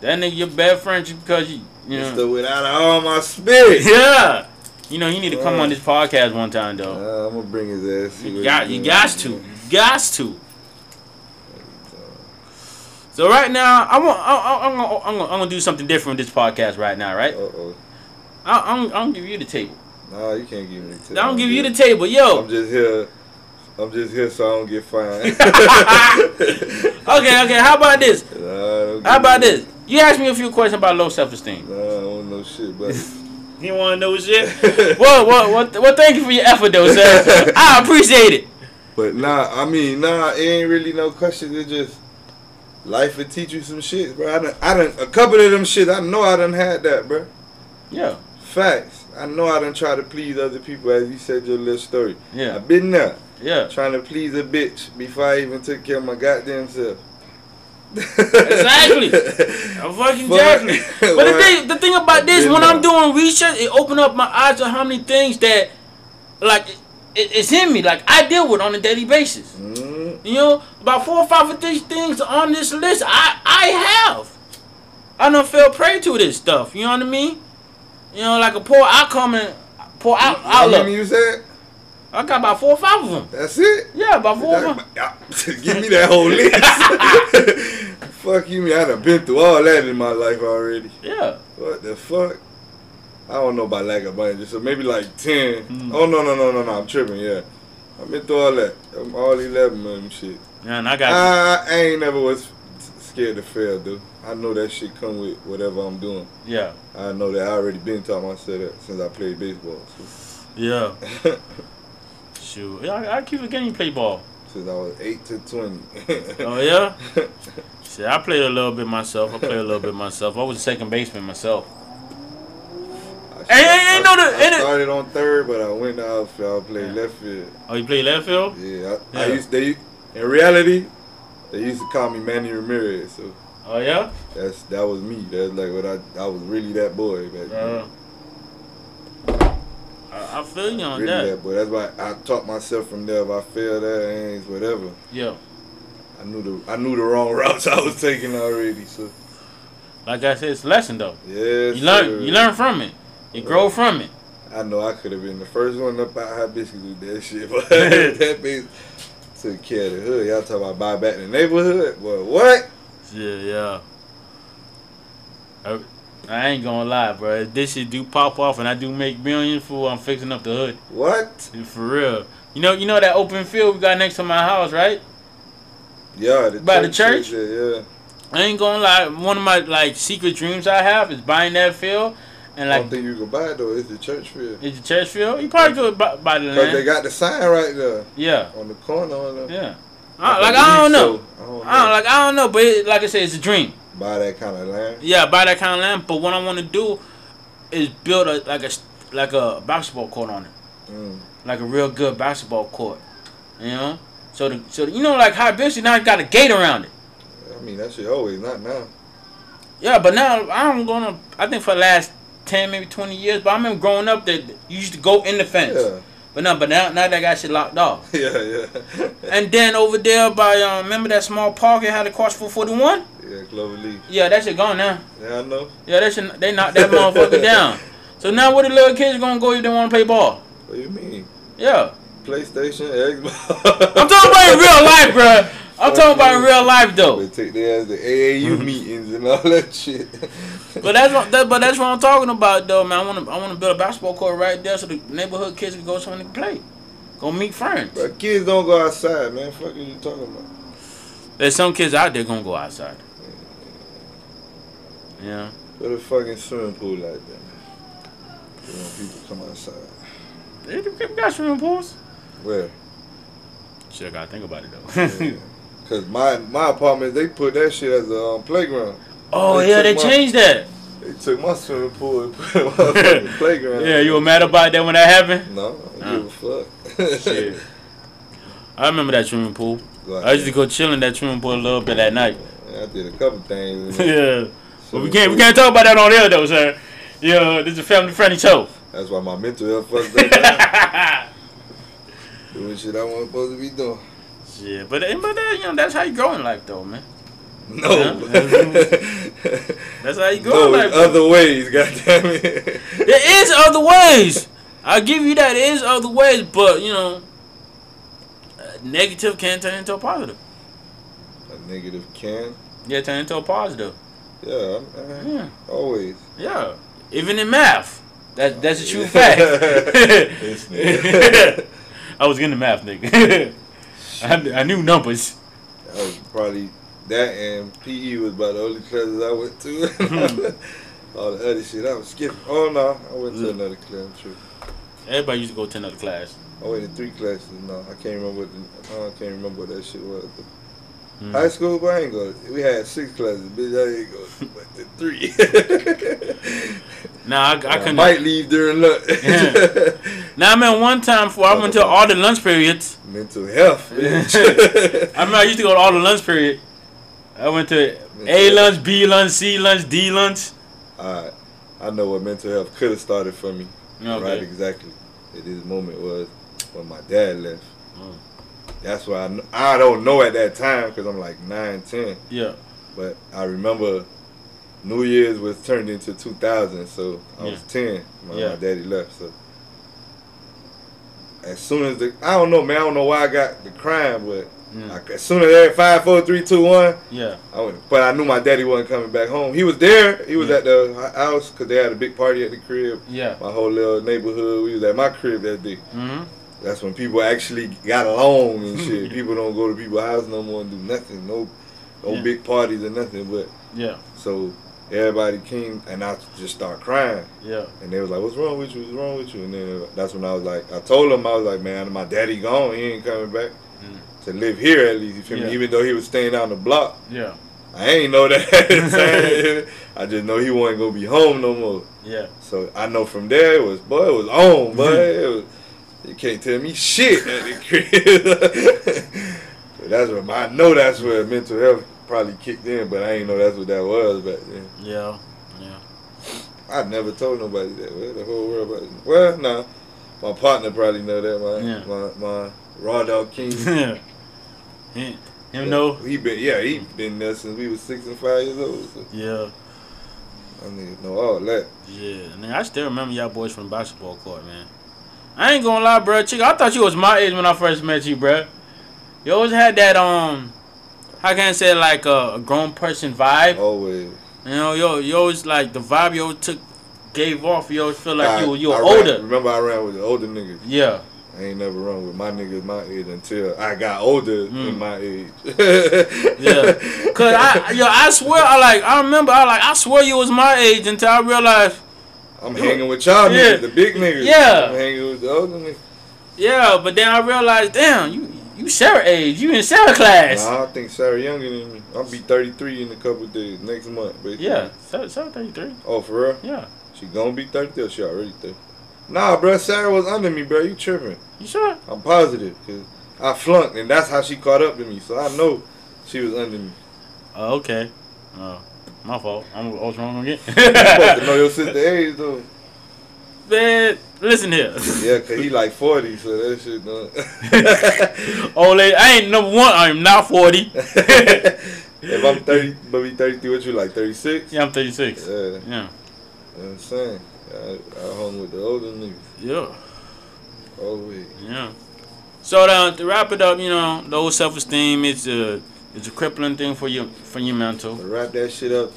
B: That nigga your best friend because you you know.
A: Still without all my spirit.
B: Yeah. You know, you need to come
A: Uh.
B: on this podcast one time though.
A: Uh, I'm gonna bring his ass.
B: You got you got to. Got to. So right now, I want I, I, I'm gonna I'm gonna I'm gonna do something different with this podcast right now, right?
A: Uh oh.
B: I, I'm I'm gonna give you the table.
A: Nah, you can't give me the tip.
B: I don't give you the table, yo.
A: I'm just here. I'm just here so I don't get fined.
B: Okay, okay. How about this?
A: Nah,
B: How about this? You asked me a few questions about low self esteem.
A: Nah, I don't know shit, but
B: You want to know shit? well, well, well, well, thank you for your effort, though, sir. I appreciate it.
A: but nah, I mean, nah, it ain't really no question. It just life will teach you some shit, bro. I done, I done a couple of them shit. I know I done had that, bro.
B: Yeah,
A: Facts. I know I done try to please other people, as you said your little story.
B: yeah,
A: I've been there.
B: yeah.
A: Trying to please a bitch before I even took care of my goddamn self.
B: Exactly. I'm fucking exactly. But the thing, the thing about this, when I'm doing research, it opened up my eyes to how many things that, like, it, it's in me. Like I deal with on a daily basis.
A: Mm,
B: You know, about four or five of these things on this list, I I have. I don't fell prey to this stuff. You know what I mean? You know, like a poor outcome and poor out,
A: how many
B: outlook.
A: you said?
B: I got about four or five of them.
A: That's it.
B: Yeah, about four or five.
A: Give me that whole list. fuck you, man. I done been through all that in my life already.
B: Yeah.
A: What the fuck? I don't know about lack of budget, so maybe like 10.
B: Mm.
A: Oh, no, no, no, no, no. I'm tripping, yeah. I've been through all that. I'm all 11 of them shit.
B: Man, I got
A: I, I ain't never was scared to fail, dude. I know that shit come with whatever I'm doing.
B: yeah.
A: I know that I already been taught myself that since I played baseball.
B: Yeah.
A: So.
B: Shoot. Yeah, I, I keep forgetting you play ball.
A: since I was 8 to 20.
B: Oh yeah? See, I played a little bit myself. I played a little bit myself. I was a second baseman myself.
A: I,
B: Hey, hey, hey, no,
A: I
B: it-
A: started on third, but I went to outfield. I played
B: Yeah.
A: left field.
B: Oh, you played left field?
A: Yeah, I, I used they in reality they used to call me Manny Ramirez. So
B: Oh yeah?
A: that's that was me. That's like what I I was really that boy back then.
B: Uh, I, I feel you on
A: really that.
B: that.
A: boy. That's why I taught myself from there. If I failed that, ain't whatever.
B: Yeah.
A: I knew the I knew the wrong routes I was taking already. So
B: Like I said, it's a lesson though.
A: yeah,
B: You learn you learn from it. You grow from it.
A: I know I could have been the first one up out hibiscus with that shit, but that bitch took care of the hood. Y'all talking about buy back the neighborhood? Boy, what?
B: Yeah, yeah. I, I ain't gonna lie, bro. If this shit do pop off and I do make millions, fool, I'm fixing up the hood.
A: What?
B: For real. You know, you know that open field we got next to my house, right?
A: Yeah, the
B: By the church?
A: Yeah, yeah.
B: I ain't gonna lie. One of my like secret dreams I have is buying that field, and
A: I
B: like
A: don't think you can buy it though. It's the church field.
B: is the church field. You probably could buy, buy the
A: Cause they got the sign right there
B: Yeah,
A: on the corner. On the,
B: yeah. I, like I don't know.
A: so. I don't know.
B: I don't like I don't know, but it, like I said, it's a dream.
A: buy that kind of land.
B: Yeah, buy that kind of land. But what I want to do is build a like a like a basketball court on it,
A: Mm.
B: like a real good basketball court. You know, so the so you know like high Bishop now got a gate around it.
A: I mean that shit always not now.
B: Yeah, but now I'm gonna. I think for the last ten, maybe twenty years. But I remember growing up that you used to go in the fence.
A: Yeah,
B: But no, but now now that got shit locked off.
A: yeah, yeah.
B: And then over there by um, remember that small park it had across 441?
A: yeah, Clover Leaf.
B: Yeah, that shit gone now.
A: Yeah, I know.
B: Yeah, that shit they knocked that motherfucker down. So now where the little kids gonna go if they want to play ball?
A: What do you mean?
B: Yeah,
A: PlayStation, Xbox.
B: I'm talking about in real life, bro. I'm talking about in real life though.
A: They take their ass to AAU meetings and all that shit.
B: But that's what that, but that's what I'm talking about though, man. I want to I want to build a basketball court right there so the neighborhood kids can go somewhere to play, go meet friends.
A: But kids don't go outside, man. Fuck are you talking about?
B: There's some kids out there gonna go outside. Yeah.
A: Put a fucking swimming pool like that. You people come outside.
B: They they got swimming pools.
A: Where?
B: Shit, I gotta think about it though.
A: Yeah. Cause my my apartment, they put that shit as a um, playground.
B: oh
A: They
B: yeah, they
A: my-
B: changed that.
A: They took my swimming pool and put it on the playground.
B: Yeah, you were mad about that when that happened?
A: No, I don't give a fuck.
B: Shit. I remember that swimming pool.
A: Go
B: I used to go chill in that swimming pool a little bit at night.
A: Yeah, I did a couple things.
B: yeah. But we can't we can't talk about that on air though, sir. Yeah, this is a family friendly show.
A: That's why my mental health fucked up. Doing shit I wasn't supposed to be doing.
B: Yeah, but but that, you know that's how you grow in life though, man.
A: No.
B: That's how you grow
A: no,
B: in life.
A: other ways, goddammit.
B: There is other ways. I'll give you that. There is other ways, but you know, negative can turn into a positive.
A: A negative can.
B: Yeah, turn into a positive.
A: Yeah, uh,
B: Yeah,
A: always.
B: yeah. Even in math, that that's a true fact. I was getting the math, nigga. I, I knew numbers.
A: That was probably that and PE was about the only classes I went to. Hmm. All the other shit I was skipping. Oh no, I went to another class. True.
B: Everybody used to go to another class.
A: I went to three classes. No, I can't remember what the, I can't remember what that shit was.
B: Hmm.
A: High school, but I ain't go. We had six classes, bitch. I ain't go but the three.
B: Nah, I, I
A: I,
B: couldn't.
A: might leave during lunch.
B: Now I remember one time before I went to all the lunch periods.
A: Mental health. bitch.
B: I remember I used to go to all the lunch period. I went to A lunch, B lunch, C lunch, D lunch.
A: Alright, I know what mental health could have started for me.
B: Okay.
A: Right, exactly. At this moment was when my dad left.
B: Mm.
A: That's why I, I don't know at that time because I'm like 9, 10.
B: Yeah.
A: But I remember New Year's was turned into 2000, so I was 10 when
B: Yeah.
A: my daddy left. So as soon as the, I don't know, man, I don't know why I got the crime, but
B: Mm.
A: I, as soon as that five, four, three, two, one,
B: Yeah.
A: I went, but I knew my daddy wasn't coming back home. He was there. He was
B: Yeah.
A: at the house because they had a big party at the crib.
B: Yeah.
A: My whole little neighborhood. We was at my crib that day.
B: Mm-hmm.
A: That's when people actually got along and shit. people don't go to people's house no more and do nothing. No, no
B: Yeah.
A: big parties or nothing. But
B: Yeah.
A: so everybody came and I just start crying.
B: Yeah.
A: And they was like, "What's wrong with you? What's wrong with you?" And then that's when I was like, I told them I was like, "Man, my daddy gone. He ain't coming back
B: Mm.
A: to live here at least." You feel
B: Yeah.
A: me? Even though he was staying down the block.
B: Yeah.
A: I ain't know that at the time. I just know he wasn't gonna be home no more.
B: Yeah.
A: So I know from there it was boy, it was on, boy. it was, you can't tell me shit at the crib. but that's what I know that's where mental health probably kicked in, but I ain't know that's what that was back then.
B: Yeah. Yeah.
A: I never told nobody that. Well, the whole world about it. Well, nah. My partner probably know that, my
B: Yeah.
A: my, my raw dog king.
B: Yeah. Him, him know.
A: He been yeah, he been there since we was six and five years old. So.
B: Yeah.
A: I niggas know all that.
B: Yeah, nigga, I still remember y'all boys from the basketball court, man. I ain't gonna lie, bro. Chick, I thought you was my age when I first met you, bro. You always had that um, how can I say like a, a grown person vibe?
A: Always.
B: You know, yo, you always like the vibe you always took, gave off. You always feel like
A: I-
B: you you were
A: ran-
B: older.
A: remember I ran with the older niggas.
B: Yeah,
A: I ain't never run with my niggas my age until I got older
B: Mm.
A: than my age.
B: yeah. Cause I yo, I swear, I like, I remember, I like, I swear you was my age until I realized.
A: I'm hanging with y'all
B: Yeah.
A: niggas, the big niggas.
B: Yeah.
A: I'm hanging with the older niggas.
B: Yeah, but then I realized, damn, you you Sarah age, you in Sarah class.
A: Nah, I think Sarah younger than me. I'll be 33 in a couple of days, next month. Basically.
B: Yeah, Sarah, Sarah thirty three.
A: Oh, for real?
B: Yeah,
A: She gonna be 30 or she already 30? Nah, bro, Sarah was under me, bro. You tripping.
B: you sure?
A: I'm positive. Cause I flunked, and that's how she caught up to me. So I know she was under me.
B: Oh, okay. Oh, my fault. I'm I wrong again.
A: You supposed to know your sister age, though.
B: Man, listen here.
A: Yeah, cause he like 40, so that shit done.
B: Old lady, I ain't number one. I am not forty.
A: if I'm 30, but be 33, what you like, 36?
B: Yeah, I'm thirty six.
A: Yeah, you know
B: Yeah,
A: what I'm saying. I, I hung with the older niggas
B: yeah,
A: always.
B: yeah. So to, to wrap it up, you know, low self esteem is a uh, it's a crippling thing for your for your mental.
A: Wrap that shit up.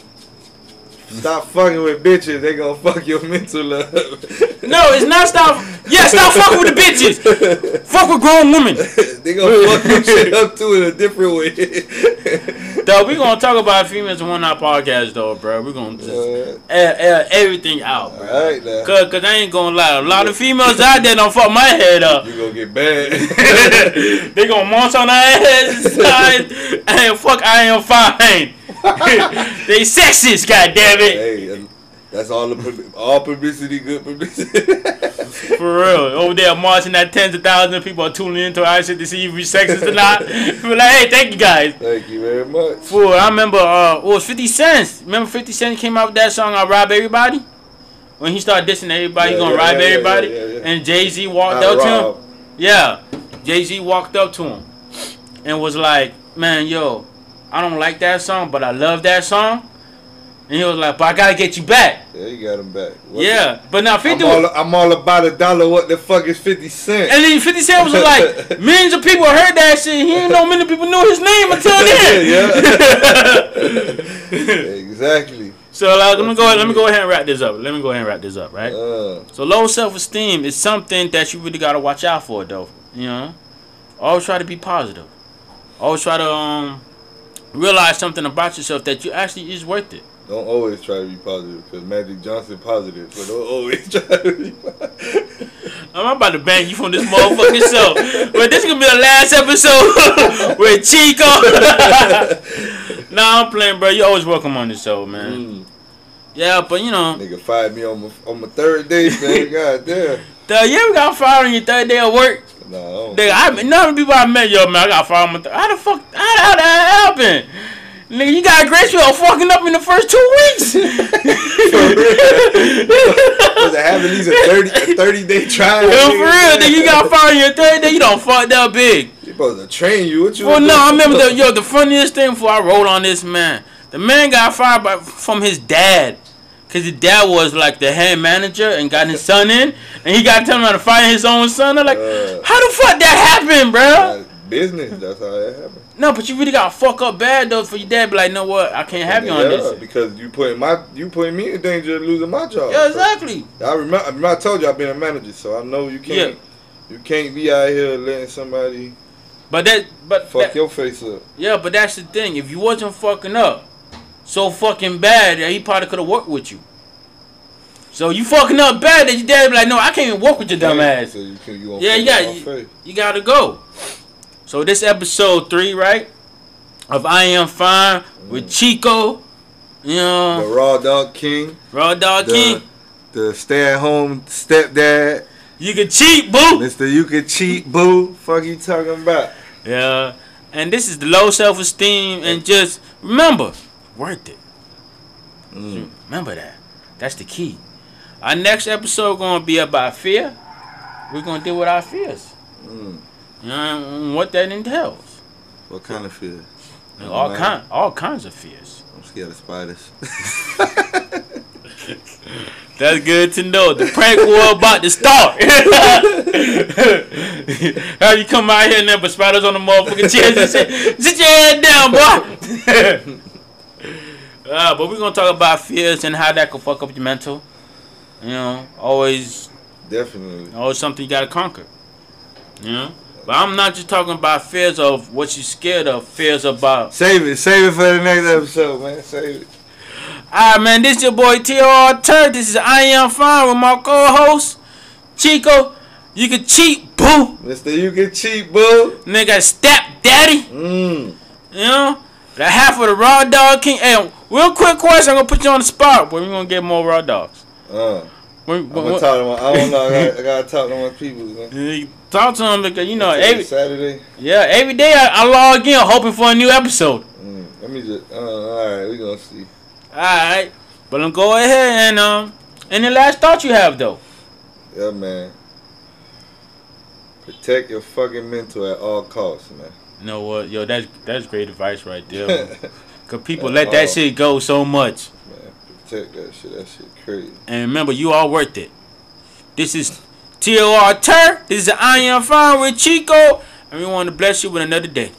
A: Stop fucking with bitches. They gonna fuck your mental up.
B: No, it's not stop. Yeah, stop fucking with the bitches. Fuck with grown women.
A: they gonna fuck your shit up too in a different way.
B: Though we gonna talk about females on our podcast though, bro. We gonna just
A: Uh,
B: air, air everything out, bro.
A: Alright now.
B: Cause, Cause I ain't gonna lie, a lot of females out there don't fuck my head up.
A: You gonna get bad.
B: they gonna munch on our side and fuck I am fine. they sexist, goddamn it.
A: hey, that's all the all publicity, good publicity.
B: For real. Over there marching that tens of thousands of people are tuning into our shit to see if we sexist or not. We're like, hey, thank you guys.
A: Thank you very much.
B: Fool, I remember uh it was 50 Cent. Remember 50 Cent came out with that song I Rob Everybody? When he started dissing everybody, he gonna
A: yeah,
B: rob
A: yeah, yeah,
B: everybody.
A: yeah, yeah.
B: And Jay-Z walked
A: Not
B: up to him. Yeah. Jay Z walked up to him and was like, Man, yo, I don't like that song, but I love that song. And he was like, But I gotta get you back.
A: Yeah, you got him back. What
B: yeah. But now
A: the-
B: 50
A: I'm all, I'm all about a dollar. What the fuck is 50 cent?
B: and then 50 Cent was like, millions of people heard that shit. He didn't know many people knew his name until then.
A: yeah. exactly.
B: so like, let me go. Let me go ahead and wrap this up. Let me go ahead and wrap this up, right?
A: Uh,
B: So low self esteem is something that you really gotta watch out for, though. You know, always try to be positive. Always try to um realize something about yourself that you actually is worth it.
A: don't always try to be positive because Magic Johnson positive. So don't always try to be positive.
B: I'm about to bang you from this motherfucking show. But this is gonna be the last episode with Chico. nah, I'm playing, bro. You're always welcome on this show, man.
A: Mm.
B: Yeah, but you know,
A: Nigga fired me on my, on my third day, man. God damn.
B: The, you ever got fired on your third day of work?
A: I don't.
B: Nigga, I none of the people I met, yo, man, I got fired on my th- How the fuck, how, how that happen? Nigga, you got grace for fucking up in the first two weeks.
A: Was I having these a 30, a 30 day trial?
B: Yo, for real, nigga, you got fired on your third day, you don't fuck that big.
A: They supposed to train you. What you?
B: Well, no, I remember the yo. The funniest thing before I wrote on this man, the man got fired by from his dad, cause his dad was like the head manager and got his son in, and he got to tell him how to fire his own son. I'm like,
A: Uh.
B: how the fuck that happened, bro?
A: Uh, business. That's how that happened.
B: No, but you really got fuck up bad though for your dad. Be like, know what? I can't have you on this.
A: because you putting my you putting me in danger of losing my job.
B: Yeah, exactly.
A: I remember, I told you I've been a manager, so I know you can't yeah. you can't be out here letting somebody
B: But that, but
A: fuck
B: that-
A: your face up.
B: yeah, but that's the thing. If you wasn't fucking up so fucking bad, that he probably could have worked with you. So you fucking up bad that your dad be like, no, I can't even work with your dumb ass.
A: So you you
B: Yeah, you got-
A: face.
B: You gotta go. So this episode three, right? Of I Am Fine with mm. Chico. You know The
A: raw dog king,
B: Raw Dog
A: the
B: King.
A: the stay at home stepdad,
B: You can cheat, boo.
A: Mister You can cheat, boo. Fuck you talking about?
B: Yeah. And this is the low self esteem and just remember, worth it.
A: Mm.
B: Remember that. That's the key. Our next episode gonna be about fear. We're gonna deal with our fears.
A: Mm.
B: You know what that entails.
A: What kind of fear?
B: all kind all kinds of fears.
A: I'm scared of spiders.
B: That's good to know. The prank war about to start. How you come out here and there, but spiders on the motherfucking chairs and say, sit your head down, boy. Uh, but we're gonna talk about fears and how that could fuck up your mental. You know, always,
A: Definitely.
B: always something you gotta conquer. You know, but I'm not just talking about fears of what you're scared of. Fears about.
A: Save it. Save it for the next episode, man. Save it.
B: Alright, man, this your boy T.O.R. Turk. This is I Am Fine with my co-host, Chico. You can cheat, boo.
A: Mister, you can cheat, boo.
B: Nigga, step daddy.
A: Mmm.
B: You know? The half of the raw dog king. Hey, real quick question. I'm to put you on the spot, we're going to get more raw dogs.
A: Uh,
B: When,
A: I'm gonna talk to my. I don't know. I gotta, I gotta talk to my people, man.
B: talk to them because, you know, every,
A: Saturday.
B: yeah, every day I, I log in hoping for a new episode.
A: Mm, let me just. Uh, all right, we gonna see.
B: Alright. But I'm go ahead and, um, any last thought you have, though?
A: Yeah, man. Protect your fucking mental at all costs, man.
B: You know what? Yo, that's, that's great advice right there. Because people let that shit go so much.
A: Man, protect that shit. That shit crazy.
B: And remember, you all worth it. This is T.O.R. Tur. This is I Am Fine with Chico. And we want to bless you with another day.